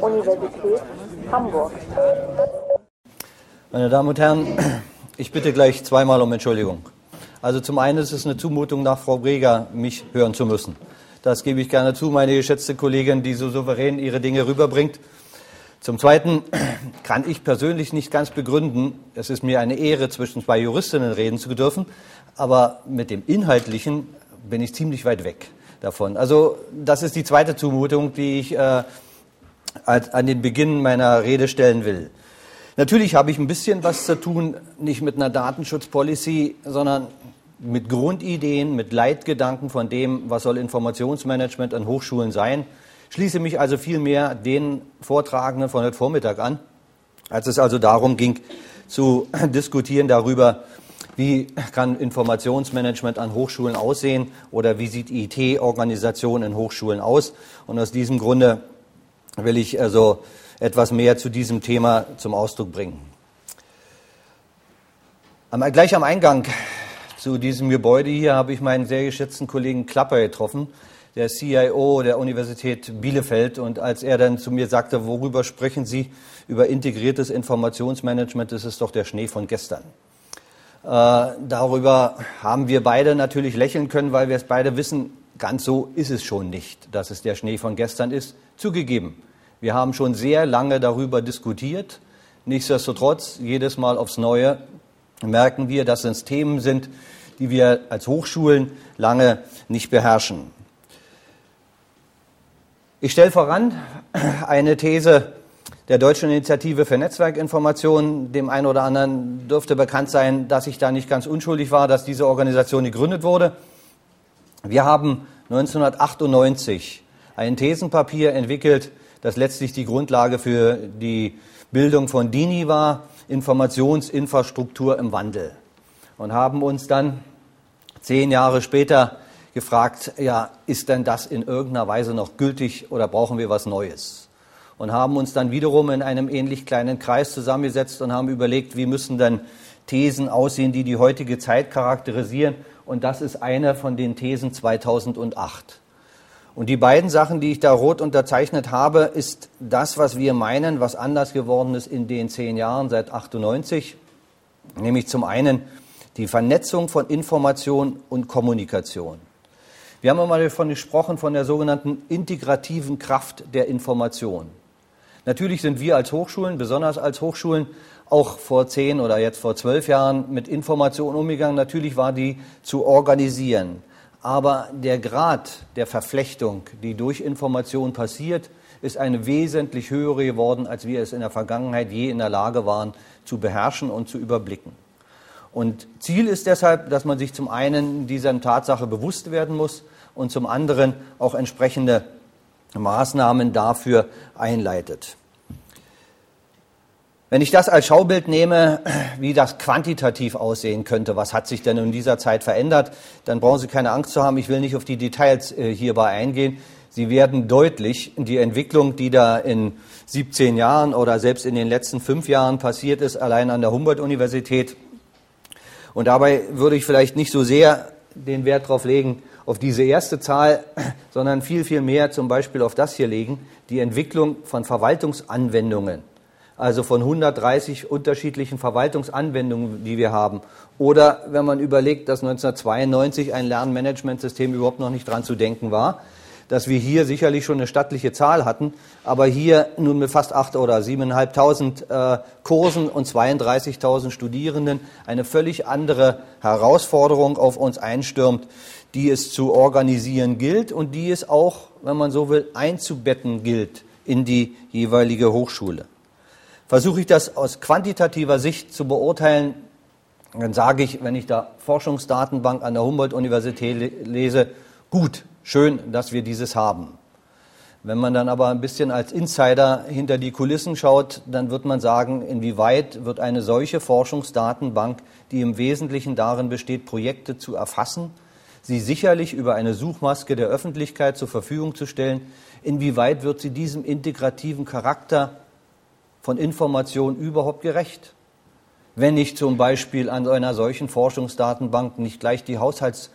Universität Hamburg. Meine Damen und Herren, ich bitte gleich zweimal um Entschuldigung. Also zum einen ist es eine Zumutung nach Frau Breger, mich hören zu müssen. Das gebe ich gerne zu, meine geschätzte Kollegin, die so souverän ihre Dinge rüberbringt. Zum Zweiten kann ich persönlich nicht ganz begründen, es ist mir eine Ehre, zwischen zwei Juristinnen reden zu dürfen, aber mit dem Inhaltlichen bin ich ziemlich weit weg davon. Also das ist die zweite Zumutung, die ich äh, an den Beginn meiner Rede stellen will. Natürlich habe ich ein bisschen was zu tun, nicht mit einer Datenschutzpolicy, sondern mit Grundideen, mit Leitgedanken von dem, was soll Informationsmanagement an Hochschulen sein schließe mich also vielmehr den Vortragenden von heute Vormittag an, als es also darum ging, zu diskutieren darüber, wie kann Informationsmanagement an Hochschulen aussehen oder wie sieht IT-Organisation in Hochschulen aus. Und aus diesem Grunde will ich also etwas mehr zu diesem Thema zum Ausdruck bringen. Gleich am Eingang zu diesem Gebäude hier habe ich meinen sehr geschätzten Kollegen Klapper getroffen, der CIO der Universität Bielefeld. Und als er dann zu mir sagte, worüber sprechen Sie? Über integriertes Informationsmanagement, das ist doch der Schnee von gestern. Äh, darüber haben wir beide natürlich lächeln können, weil wir es beide wissen, ganz so ist es schon nicht, dass es der Schnee von gestern ist. Zugegeben, wir haben schon sehr lange darüber diskutiert. Nichtsdestotrotz, jedes Mal aufs Neue merken wir, dass es Themen sind, die wir als Hochschulen lange nicht beherrschen. Ich stelle voran eine These der Deutschen Initiative für Netzwerkinformation. Dem einen oder anderen dürfte bekannt sein, dass ich da nicht ganz unschuldig war, dass diese Organisation gegründet wurde. Wir haben 1998 ein Thesenpapier entwickelt, das letztlich die Grundlage für die Bildung von DINI war, Informationsinfrastruktur im Wandel. Und haben uns dann zehn Jahre später gefragt, ja, ist denn das in irgendeiner Weise noch gültig oder brauchen wir was Neues? Und haben uns dann wiederum in einem ähnlich kleinen Kreis zusammengesetzt und haben überlegt, wie müssen denn Thesen aussehen, die die heutige Zeit charakterisieren. Und das ist eine von den Thesen 2008. Und die beiden Sachen, die ich da rot unterzeichnet habe, ist das, was wir meinen, was anders geworden ist in den zehn Jahren seit 98. Nämlich zum einen die Vernetzung von Information und Kommunikation. Wir haben einmal davon gesprochen, von der sogenannten integrativen Kraft der Information. Natürlich sind wir als Hochschulen, besonders als Hochschulen, auch vor zehn oder jetzt vor zwölf Jahren mit Informationen umgegangen. Natürlich war die zu organisieren. Aber der Grad der Verflechtung, die durch Information passiert, ist eine wesentlich höhere geworden, als wir es in der Vergangenheit je in der Lage waren zu beherrschen und zu überblicken. Und Ziel ist deshalb, dass man sich zum einen dieser Tatsache bewusst werden muss und zum anderen auch entsprechende Maßnahmen dafür einleitet. Wenn ich das als Schaubild nehme, wie das quantitativ aussehen könnte, was hat sich denn in dieser Zeit verändert, dann brauchen Sie keine Angst zu haben. Ich will nicht auf die Details äh, hierbei eingehen. Sie werden deutlich die Entwicklung, die da in 17 Jahren oder selbst in den letzten fünf Jahren passiert ist, allein an der Humboldt-Universität, und dabei würde ich vielleicht nicht so sehr den Wert darauf legen, auf diese erste Zahl, sondern viel, viel mehr zum Beispiel auf das hier legen, die Entwicklung von Verwaltungsanwendungen, also von 130 unterschiedlichen Verwaltungsanwendungen, die wir haben. Oder wenn man überlegt, dass 1992 ein Lernmanagementsystem überhaupt noch nicht dran zu denken war, dass wir hier sicherlich schon eine stattliche Zahl hatten, aber hier nun mit fast acht oder siebeneinhalbtausend äh, Kursen und 32.000 Studierenden eine völlig andere Herausforderung auf uns einstürmt, die es zu organisieren gilt und die es auch, wenn man so will, einzubetten gilt in die jeweilige Hochschule. Versuche ich das aus quantitativer Sicht zu beurteilen, dann sage ich, wenn ich da Forschungsdatenbank an der Humboldt-Universität lese, gut, Schön, dass wir dieses haben. Wenn man dann aber ein bisschen als Insider hinter die Kulissen schaut, dann wird man sagen, inwieweit wird eine solche Forschungsdatenbank, die im Wesentlichen darin besteht, Projekte zu erfassen, sie sicherlich über eine Suchmaske der Öffentlichkeit zur Verfügung zu stellen, inwieweit wird sie diesem integrativen Charakter von Information überhaupt gerecht? Wenn ich zum Beispiel an einer solchen Forschungsdatenbank nicht gleich die Haushalts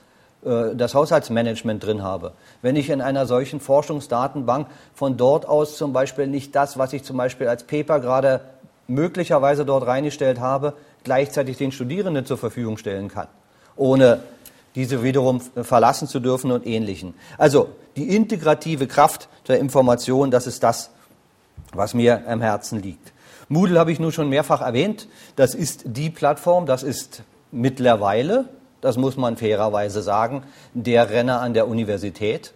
äh, das Haushaltsmanagement drin habe, wenn ich in einer solchen Forschungsdatenbank von dort aus zum Beispiel nicht das, was ich zum Beispiel als Paper gerade möglicherweise dort reingestellt habe, gleichzeitig den Studierenden zur Verfügung stellen kann, ohne diese wiederum verlassen zu dürfen und ähnlichen. Also die integrative Kraft der Information, das ist das, was mir am Herzen liegt. Moodle habe ich nun schon mehrfach erwähnt. Das ist die Plattform, das ist mittlerweile, das muss man fairerweise sagen, der Renner an der Universität.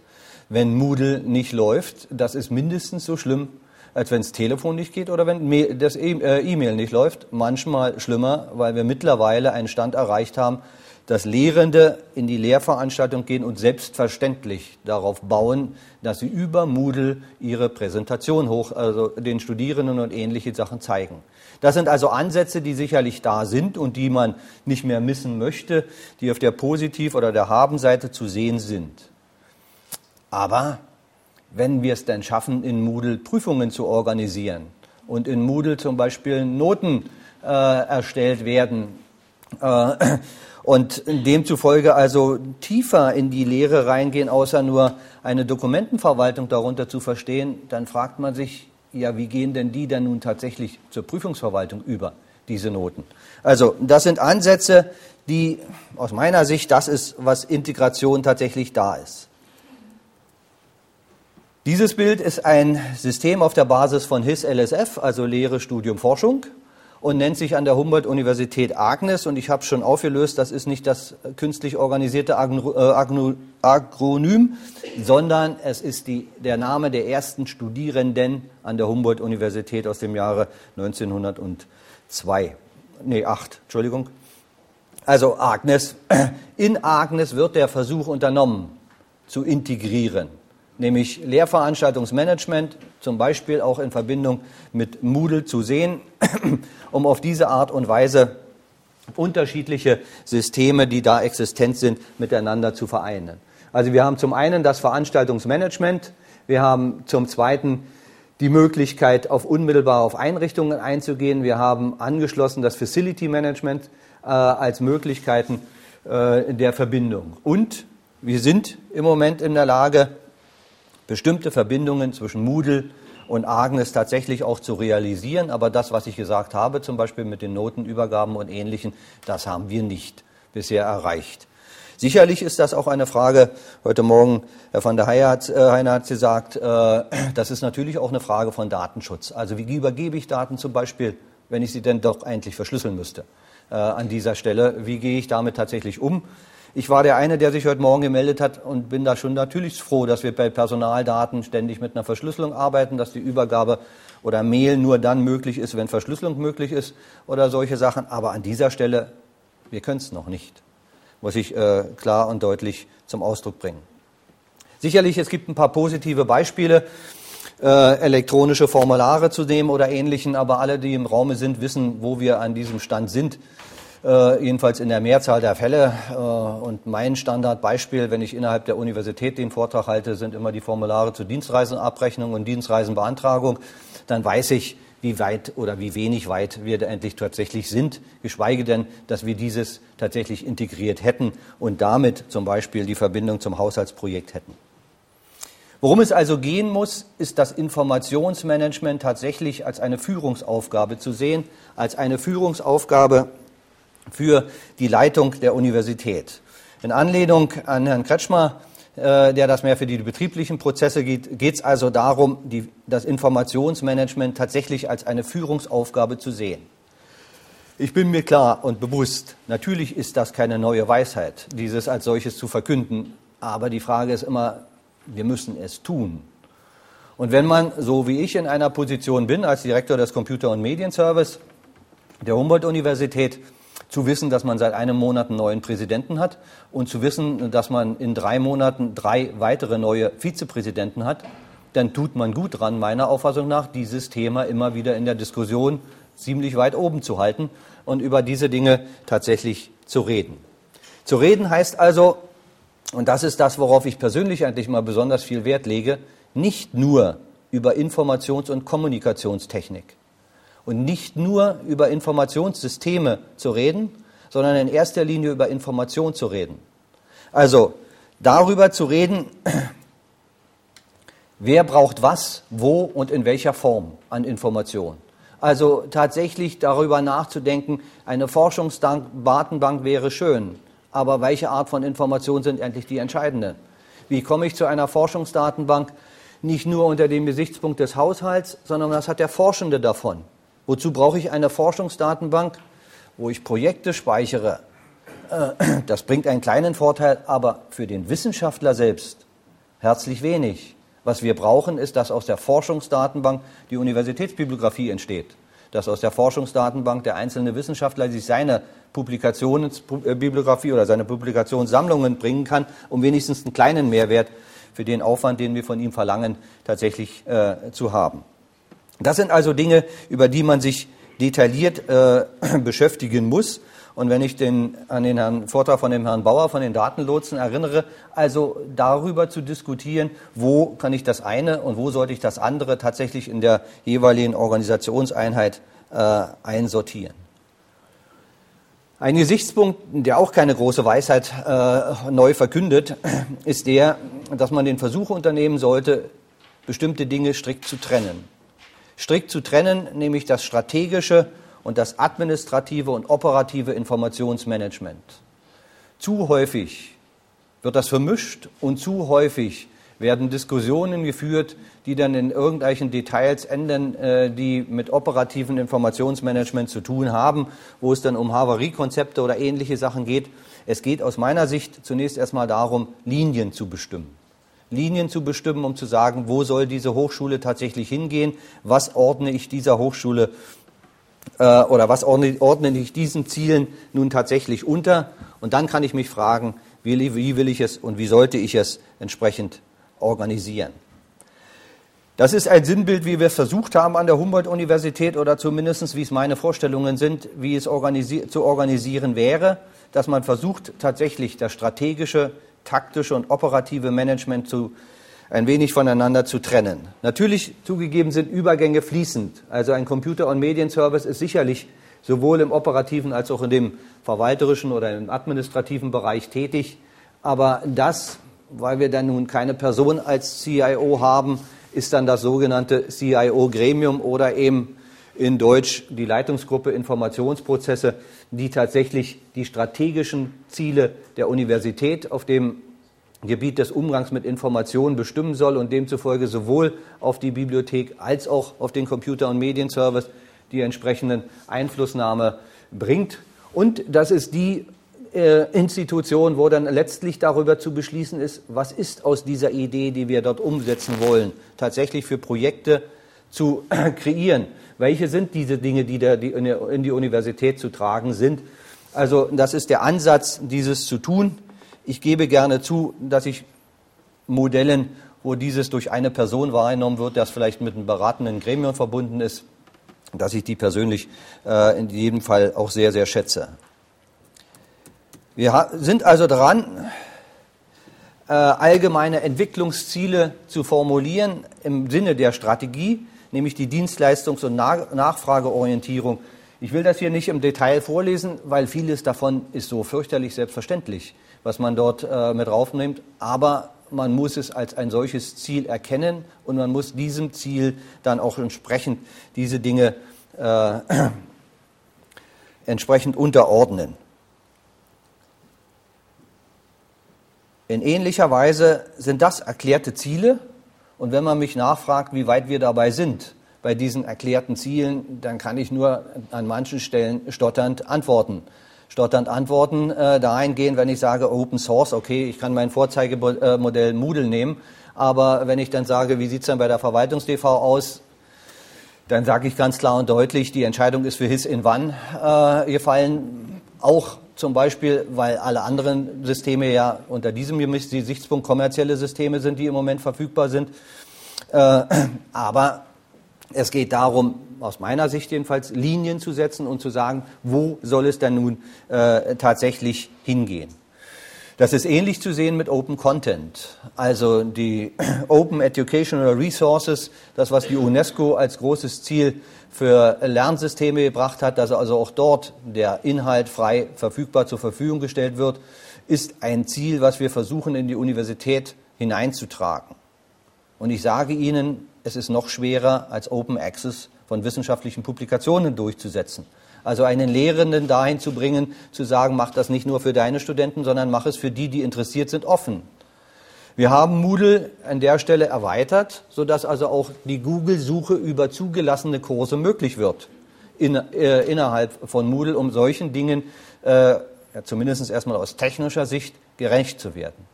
Wenn Moodle nicht läuft, das ist mindestens so schlimm, als wenn das Telefon nicht geht oder wenn das e-, äh, E-Mail nicht läuft. Manchmal schlimmer, weil wir mittlerweile einen Stand erreicht haben, dass Lehrende in die Lehrveranstaltung gehen und selbstverständlich darauf bauen, dass sie über Moodle ihre Präsentation hoch, also den Studierenden und ähnliche Sachen zeigen. Das sind also Ansätze, die sicherlich da sind und die man nicht mehr missen möchte, die auf der Positiv- oder der Haben-Seite zu sehen sind. Aber wenn wir es denn schaffen, in Moodle Prüfungen zu organisieren und in Moodle zum Beispiel Noten äh, erstellt werden, äh, und demzufolge also tiefer in die Lehre reingehen, außer nur eine Dokumentenverwaltung darunter zu verstehen, dann fragt man sich, ja, wie gehen denn die denn nun tatsächlich zur Prüfungsverwaltung über, diese Noten? Also, das sind Ansätze, die aus meiner Sicht das ist, was Integration tatsächlich da ist. Dieses Bild ist ein System auf der Basis von HIS LSF, also Lehre, Studium, Forschung und nennt sich an der Humboldt-Universität Agnes. Und ich habe schon aufgelöst, das ist nicht das künstlich organisierte äh, Agronym, sondern es ist die, der Name der ersten Studierenden an der Humboldt-Universität aus dem Jahre 1902. Nee, 8, Entschuldigung. Also Agnes. In Agnes wird der Versuch unternommen, zu integrieren nämlich Lehrveranstaltungsmanagement, zum Beispiel auch in Verbindung mit Moodle zu sehen, um auf diese Art und Weise unterschiedliche Systeme, die da existent sind, miteinander zu vereinen. Also wir haben zum einen das Veranstaltungsmanagement, wir haben zum zweiten die Möglichkeit, auf unmittelbar auf Einrichtungen einzugehen. Wir haben angeschlossen das Facility Management äh, als Möglichkeiten äh, der Verbindung. Und wir sind im Moment in der Lage, bestimmte Verbindungen zwischen Moodle und Agnes tatsächlich auch zu realisieren. Aber das, was ich gesagt habe, zum Beispiel mit den Notenübergaben und Ähnlichem, das haben wir nicht bisher erreicht. Sicherlich ist das auch eine Frage, heute Morgen Herr van der Heyer hat, äh, Heiner hat gesagt, äh, das ist natürlich auch eine Frage von Datenschutz. Also wie übergebe ich Daten zum Beispiel, wenn ich sie denn doch eigentlich verschlüsseln müsste äh, an dieser Stelle? Wie gehe ich damit tatsächlich um? Ich war der eine, der sich heute Morgen gemeldet hat und bin da schon natürlich froh, dass wir bei Personaldaten ständig mit einer Verschlüsselung arbeiten, dass die Übergabe oder Mail nur dann möglich ist, wenn Verschlüsselung möglich ist oder solche Sachen. Aber an dieser Stelle, wir können es noch nicht, muss ich äh, klar und deutlich zum Ausdruck bringen. Sicherlich, es gibt ein paar positive Beispiele, äh, elektronische Formulare zu nehmen oder ähnlichen, aber alle, die im Raume sind, wissen, wo wir an diesem Stand sind äh, jedenfalls in der Mehrzahl der Fälle. Äh, und mein Standardbeispiel, wenn ich innerhalb der Universität den Vortrag halte, sind immer die Formulare zur Dienstreisenabrechnung und Dienstreisenbeantragung. Dann weiß ich, wie weit oder wie wenig weit wir da endlich tatsächlich sind, geschweige denn, dass wir dieses tatsächlich integriert hätten und damit zum Beispiel die Verbindung zum Haushaltsprojekt hätten. Worum es also gehen muss, ist das Informationsmanagement tatsächlich als eine Führungsaufgabe zu sehen, als eine Führungsaufgabe für die Leitung der Universität. In Anlehnung an Herrn Kretschmer, äh, der das mehr für die betrieblichen Prozesse geht, geht es also darum, die, das Informationsmanagement tatsächlich als eine Führungsaufgabe zu sehen. Ich bin mir klar und bewusst, natürlich ist das keine neue Weisheit, dieses als solches zu verkünden, aber die Frage ist immer, wir müssen es tun. Und wenn man, so wie ich in einer Position bin, als Direktor des Computer- und Medienservice der Humboldt-Universität, zu wissen, dass man seit einem Monat einen neuen Präsidenten hat und zu wissen, dass man in drei Monaten drei weitere neue Vizepräsidenten hat, dann tut man gut dran, meiner Auffassung nach, dieses Thema immer wieder in der Diskussion ziemlich weit oben zu halten und über diese Dinge tatsächlich zu reden. Zu reden heißt also, und das ist das, worauf ich persönlich eigentlich mal besonders viel Wert lege, nicht nur über Informations- und Kommunikationstechnik und nicht nur über Informationssysteme zu reden, sondern in erster Linie über Information zu reden. Also darüber zu reden, wer braucht was, wo und in welcher Form an Information. Also tatsächlich darüber nachzudenken, eine Forschungsdatenbank wäre schön, aber welche Art von Informationen sind endlich die entscheidenden? Wie komme ich zu einer Forschungsdatenbank? Nicht nur unter dem Gesichtspunkt des Haushalts, sondern was hat der Forschende davon? Wozu brauche ich eine Forschungsdatenbank, wo ich Projekte speichere? Äh, das bringt einen kleinen Vorteil, aber für den Wissenschaftler selbst herzlich wenig. Was wir brauchen, ist, dass aus der Forschungsdatenbank die Universitätsbibliografie entsteht. Dass aus der Forschungsdatenbank der einzelne Wissenschaftler sich seine Publikationsbibliografie oder seine Publikationssammlungen bringen kann, um wenigstens einen kleinen Mehrwert für den Aufwand, den wir von ihm verlangen, tatsächlich äh, zu haben. Das sind also Dinge, über die man sich detailliert äh, beschäftigen muss. Und wenn ich den, an den Herrn, Vortrag von dem Herrn Bauer von den Datenlotsen erinnere, also darüber zu diskutieren, wo kann ich das eine und wo sollte ich das andere tatsächlich in der jeweiligen Organisationseinheit äh, einsortieren. Ein Gesichtspunkt, der auch keine große Weisheit äh, neu verkündet, ist der, dass man den Versuch unternehmen sollte, bestimmte Dinge strikt zu trennen. Strikt zu trennen, nämlich das strategische und das administrative und operative Informationsmanagement. Zu häufig wird das vermischt und zu häufig werden Diskussionen geführt, die dann in irgendwelchen Details enden, äh, die mit operativen Informationsmanagement zu tun haben, wo es dann um Havariekonzepte oder ähnliche Sachen geht. Es geht aus meiner Sicht zunächst erstmal darum, Linien zu bestimmen. Linien zu bestimmen, um zu sagen, wo soll diese Hochschule tatsächlich hingehen, was ordne ich dieser Hochschule äh, oder was ordne, ordne ich diesen Zielen nun tatsächlich unter? Und dann kann ich mich fragen, wie, wie will ich es und wie sollte ich es entsprechend organisieren? Das ist ein Sinnbild, wie wir es versucht haben an der Humboldt-Universität oder zumindest, wie es meine Vorstellungen sind, wie es organisi zu organisieren wäre, dass man versucht, tatsächlich das strategische, taktische und operative Management zu ein wenig voneinander zu trennen. Natürlich zugegeben sind Übergänge fließend. Also ein Computer- und Medienservice ist sicherlich sowohl im operativen als auch in dem verwalterischen oder im administrativen Bereich tätig. Aber das, weil wir dann nun keine Person als CIO haben, ist dann das sogenannte CIO-Gremium oder eben in Deutsch die Leitungsgruppe Informationsprozesse, die tatsächlich die strategischen Ziele der Universität auf dem Gebiet des Umgangs mit Informationen bestimmen soll und demzufolge sowohl auf die Bibliothek als auch auf den Computer- und Medienservice die entsprechenden Einflussnahme bringt. Und das ist die äh, Institution, wo dann letztlich darüber zu beschließen ist, was ist aus dieser Idee, die wir dort umsetzen wollen, tatsächlich für Projekte zu kreieren. Welche sind diese Dinge, die, da, in die Universität zu tragen sind? Also das ist der Ansatz, dieses zu tun. Ich gebe gerne zu, dass ich Modellen, wo dieses durch eine Person wahrgenommen wird, das vielleicht mit einem beratenden Gremium verbunden ist, dass ich die persönlich äh, in jedem Fall auch sehr, sehr schätze. Wir sind also dran, äh, allgemeine Entwicklungsziele zu formulieren im Sinne der Strategie, nämlich die Dienstleistungs- und Nachfrageorientierung. Ich will das hier nicht im Detail vorlesen, weil vieles davon ist so fürchterlich selbstverständlich was man dort äh, mit draufnimmt. Aber man muss es als ein solches Ziel erkennen und man muss diesem Ziel dann auch entsprechend diese Dinge äh, entsprechend unterordnen. In ähnlicher Weise sind das erklärte Ziele. Und wenn man mich nachfragt, wie weit wir dabei sind bei diesen erklärten Zielen, dann kann ich nur an manchen Stellen stotternd antworten. Stotternd antworten äh, dahingehend, wenn ich sage Open Source, okay, ich kann mein Vorzeigemodell Moodle nehmen, aber wenn ich dann sage, wie sieht's dann bei der Verwaltungs-DV aus, dann sage ich ganz klar und deutlich, die Entscheidung ist für His in Wann äh, gefallen, auch zum Beispiel, weil alle anderen Systeme ja unter diesem Gesichtspunkt kommerzielle Systeme sind, die im Moment verfügbar sind. Äh, aber es geht darum, aus meiner Sicht jedenfalls, Linien zu setzen und zu sagen, wo soll es denn nun äh, tatsächlich hingehen. Das ist ähnlich zu sehen mit Open Content. Also die Open Educational Resources, das was die UNESCO als großes Ziel für Lernsysteme gebracht hat, dass also auch dort der Inhalt frei verfügbar zur Verfügung gestellt wird, ist ein Ziel, was wir versuchen in die Universität hineinzutragen. Und ich sage Ihnen, es ist noch schwerer als Open Access von wissenschaftlichen Publikationen durchzusetzen. Also einen Lehrenden dahin zu bringen, zu sagen, mach das nicht nur für deine Studenten, sondern mach es für die, die interessiert sind, offen. Wir haben Moodle an der Stelle erweitert, sodass also auch die Google-Suche über zugelassene Kurse möglich wird in, äh, innerhalb von Moodle, um solchen Dingen äh, ja, zumindest erstmal aus technischer Sicht gerecht zu werden.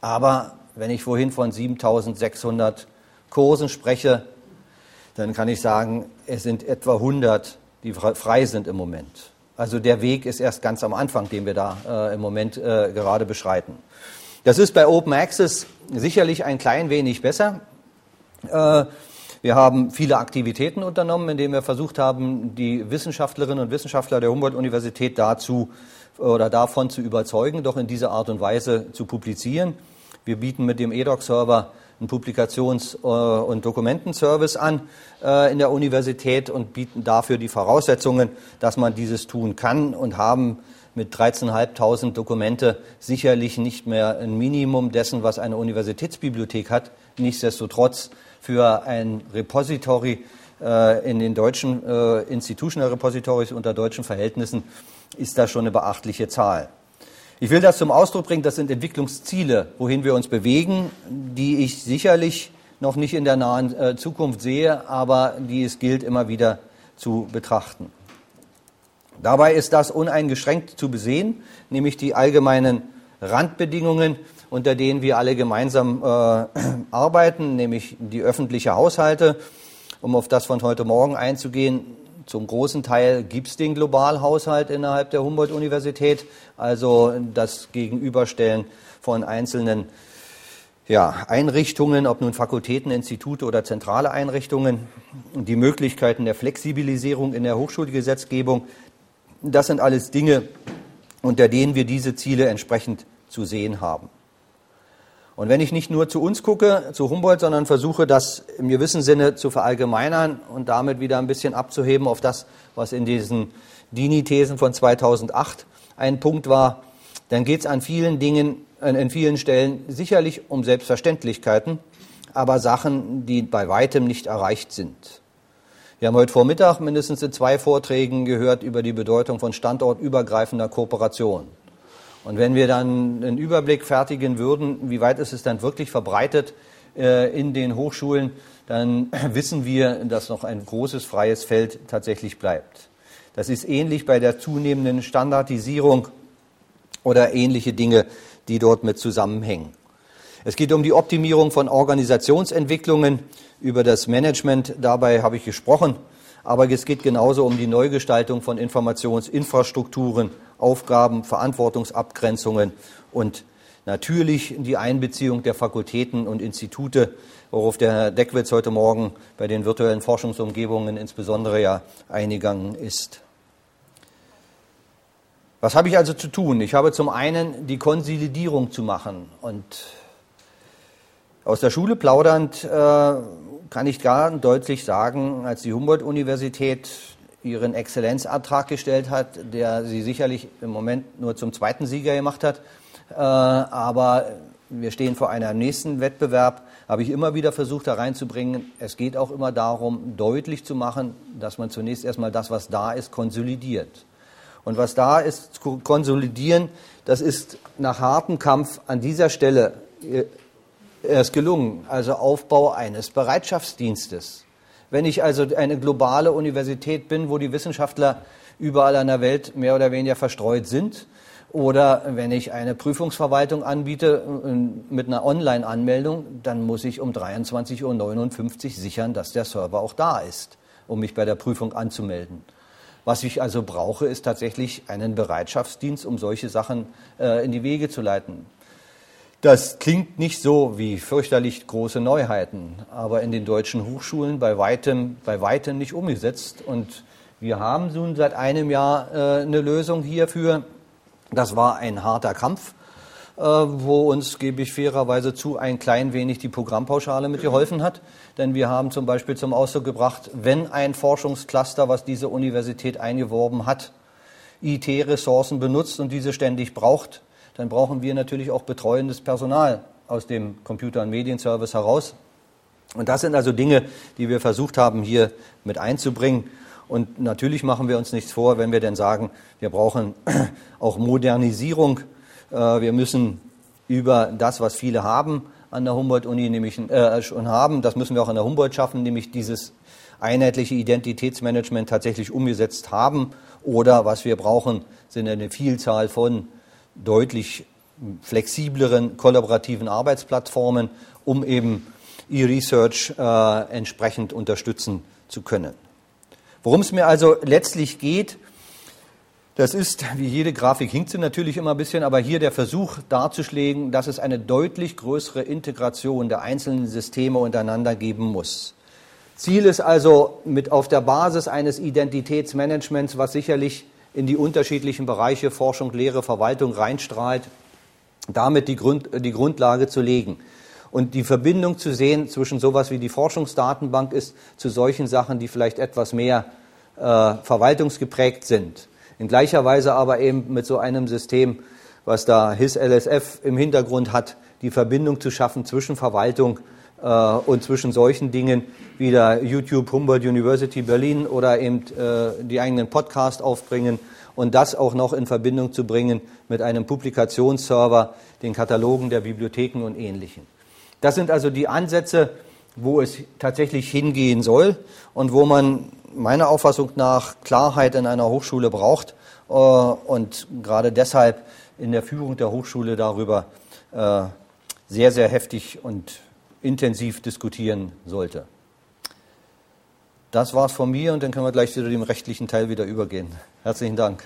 Aber wenn ich vorhin von 7600 Kursen spreche, dann kann ich sagen, es sind etwa 100, die frei sind im Moment. Also der Weg ist erst ganz am Anfang, den wir da äh, im Moment äh, gerade beschreiten. Das ist bei Open Access sicherlich ein klein wenig besser. Äh, wir haben viele Aktivitäten unternommen, indem wir versucht haben, die Wissenschaftlerinnen und Wissenschaftler der Humboldt-Universität dazu oder davon zu überzeugen, doch in dieser Art und Weise zu publizieren. Wir bieten mit dem EDOC-Server einen Publikations- äh, und Dokumentenservice an äh, in der Universität und bieten dafür die Voraussetzungen, dass man dieses tun kann und haben mit 13.500 Dokumente sicherlich nicht mehr ein Minimum dessen, was eine Universitätsbibliothek hat. Nichtsdestotrotz für ein Repository äh, in den deutschen Institutional Repositories unter deutschen Verhältnissen ist das schon eine beachtliche Zahl. Ich will das zum Ausdruck bringen, das sind Entwicklungsziele, wohin wir uns bewegen, die ich sicherlich noch nicht in der nahen äh, Zukunft sehe, aber die es gilt immer wieder zu betrachten. Dabei ist das uneingeschränkt zu besehen, nämlich die allgemeinen Randbedingungen, unter denen wir alle gemeinsam äh, arbeiten, nämlich die öffentliche Haushalte. Um auf das von heute Morgen einzugehen, zum großen Teil gibt es den Globalhaushalt innerhalb der Humboldt-Universität, also das Gegenüberstellen von einzelnen ja, Einrichtungen, ob nun Fakultäten, Institute oder zentrale Einrichtungen, die Möglichkeiten der Flexibilisierung in der Hochschulgesetzgebung, das sind alles Dinge, unter denen wir diese Ziele entsprechend zu sehen haben. Und wenn ich nicht nur zu uns gucke, zu Humboldt, sondern versuche, das im gewissen Sinne zu verallgemeinern und damit wieder ein bisschen abzuheben auf das, was in diesen Dini-Thesen von 2008 ein Punkt war, dann geht es an vielen Dingen, in vielen Stellen sicherlich um Selbstverständlichkeiten, aber Sachen, die bei weitem nicht erreicht sind. Wir haben heute Vormittag mindestens in zwei Vorträgen gehört über die Bedeutung von standortübergreifender Kooperation. Und wenn wir dann einen Überblick fertigen würden, wie weit ist es dann wirklich verbreitet äh, in den Hochschulen, dann wissen wir, dass noch ein großes freies Feld tatsächlich bleibt. Das ist ähnlich bei der zunehmenden Standardisierung oder ähnliche Dinge, die dort mit zusammenhängen. Es geht um die Optimierung von Organisationsentwicklungen über das Management. Dabei habe ich gesprochen. Aber es geht genauso um die Neugestaltung von Informationsinfrastrukturen, Aufgaben, Verantwortungsabgrenzungen und natürlich die Einbeziehung der Fakultäten und Institute, worauf der Herr Deckwitz heute Morgen bei den virtuellen Forschungsumgebungen insbesondere ja eingegangen ist. Was habe ich also zu tun? Ich habe zum einen die Konsolidierung zu machen und aus der Schule plaudernd äh, kann ich gar deutlich sagen, als die Humboldt-Universität ihren Exzellenzantrag gestellt hat, der sie sicherlich im Moment nur zum zweiten Sieger gemacht hat, äh, aber wir stehen vor einem nächsten Wettbewerb, habe ich immer wieder versucht, da reinzubringen. Es geht auch immer darum, deutlich zu machen, dass man zunächst erstmal das, was da ist, konsolidiert. Und was da ist, zu konsolidieren, das ist nach hartem Kampf an dieser Stelle äh, er ist gelungen, also Aufbau eines Bereitschaftsdienstes. Wenn ich also eine globale Universität bin, wo die Wissenschaftler überall in der Welt mehr oder weniger verstreut sind, oder wenn ich eine Prüfungsverwaltung anbiete äh, mit einer Online-Anmeldung, dann muss ich um 23.59 Uhr sichern, dass der Server auch da ist, um mich bei der Prüfung anzumelden. Was ich also brauche, ist tatsächlich einen Bereitschaftsdienst, um solche Sachen äh, in die Wege zu leiten. Das klingt nicht so wie fürchterlich große Neuheiten, aber in den deutschen Hochschulen bei weitem, bei weitem nicht umgesetzt. Und wir haben nun seit einem Jahr äh, eine Lösung hierfür. Das war ein harter Kampf, äh, wo uns, gebe ich fairerweise zu, ein klein wenig die Programmpauschale mitgeholfen hat. Denn wir haben zum Beispiel zum Ausdruck gebracht, wenn ein Forschungscluster, was diese Universität eingeworben hat, IT-Ressourcen benutzt und diese ständig braucht, dann brauchen wir natürlich auch betreuendes Personal aus dem Computer- und Medienservice heraus. Und das sind also Dinge, die wir versucht haben, hier mit einzubringen. Und natürlich machen wir uns nichts vor, wenn wir denn sagen, wir brauchen auch Modernisierung. Äh, wir müssen über das, was viele haben an der Humboldt-Uni, nämlich äh, schon haben, das müssen wir auch an der Humboldt schaffen, nämlich dieses einheitliche Identitätsmanagement tatsächlich umgesetzt haben. Oder was wir brauchen, sind eine Vielzahl von deutlich flexibleren kollaborativen Arbeitsplattformen, um eben E-Research äh, entsprechend unterstützen zu können. Worum es mir also letztlich geht, das ist, wie jede Grafik hinkt sie natürlich immer ein bisschen, aber hier der Versuch darzuschlägen, dass es eine deutlich größere Integration der einzelnen Systeme untereinander geben muss. Ziel ist also mit auf der Basis eines Identitätsmanagements, was sicherlich in die unterschiedlichen Bereiche Forschung, Lehre, Verwaltung reinstrahlt, damit die, Grund, die Grundlage zu legen. Und die Verbindung zu sehen zwischen sowas wie die Forschungsdatenbank ist zu solchen Sachen, die vielleicht etwas mehr äh, verwaltungsgeprägt sind. In gleicher Weise aber eben mit so einem System, was da HIS LSF im Hintergrund hat, die Verbindung zu schaffen zwischen Verwaltung und zwischen solchen Dingen wie der YouTube Humboldt University Berlin oder eben äh, die eigenen Podcast aufbringen und das auch noch in Verbindung zu bringen mit einem Publikationsserver, den Katalogen der Bibliotheken und ähnlichen. Das sind also die Ansätze, wo es tatsächlich hingehen soll und wo man meiner Auffassung nach Klarheit in einer Hochschule braucht äh, und gerade deshalb in der Führung der Hochschule darüber äh, sehr, sehr heftig und intensiv diskutieren sollte. Das war's von mir und dann können wir gleich zu dem rechtlichen Teil wieder übergehen. Herzlichen Dank.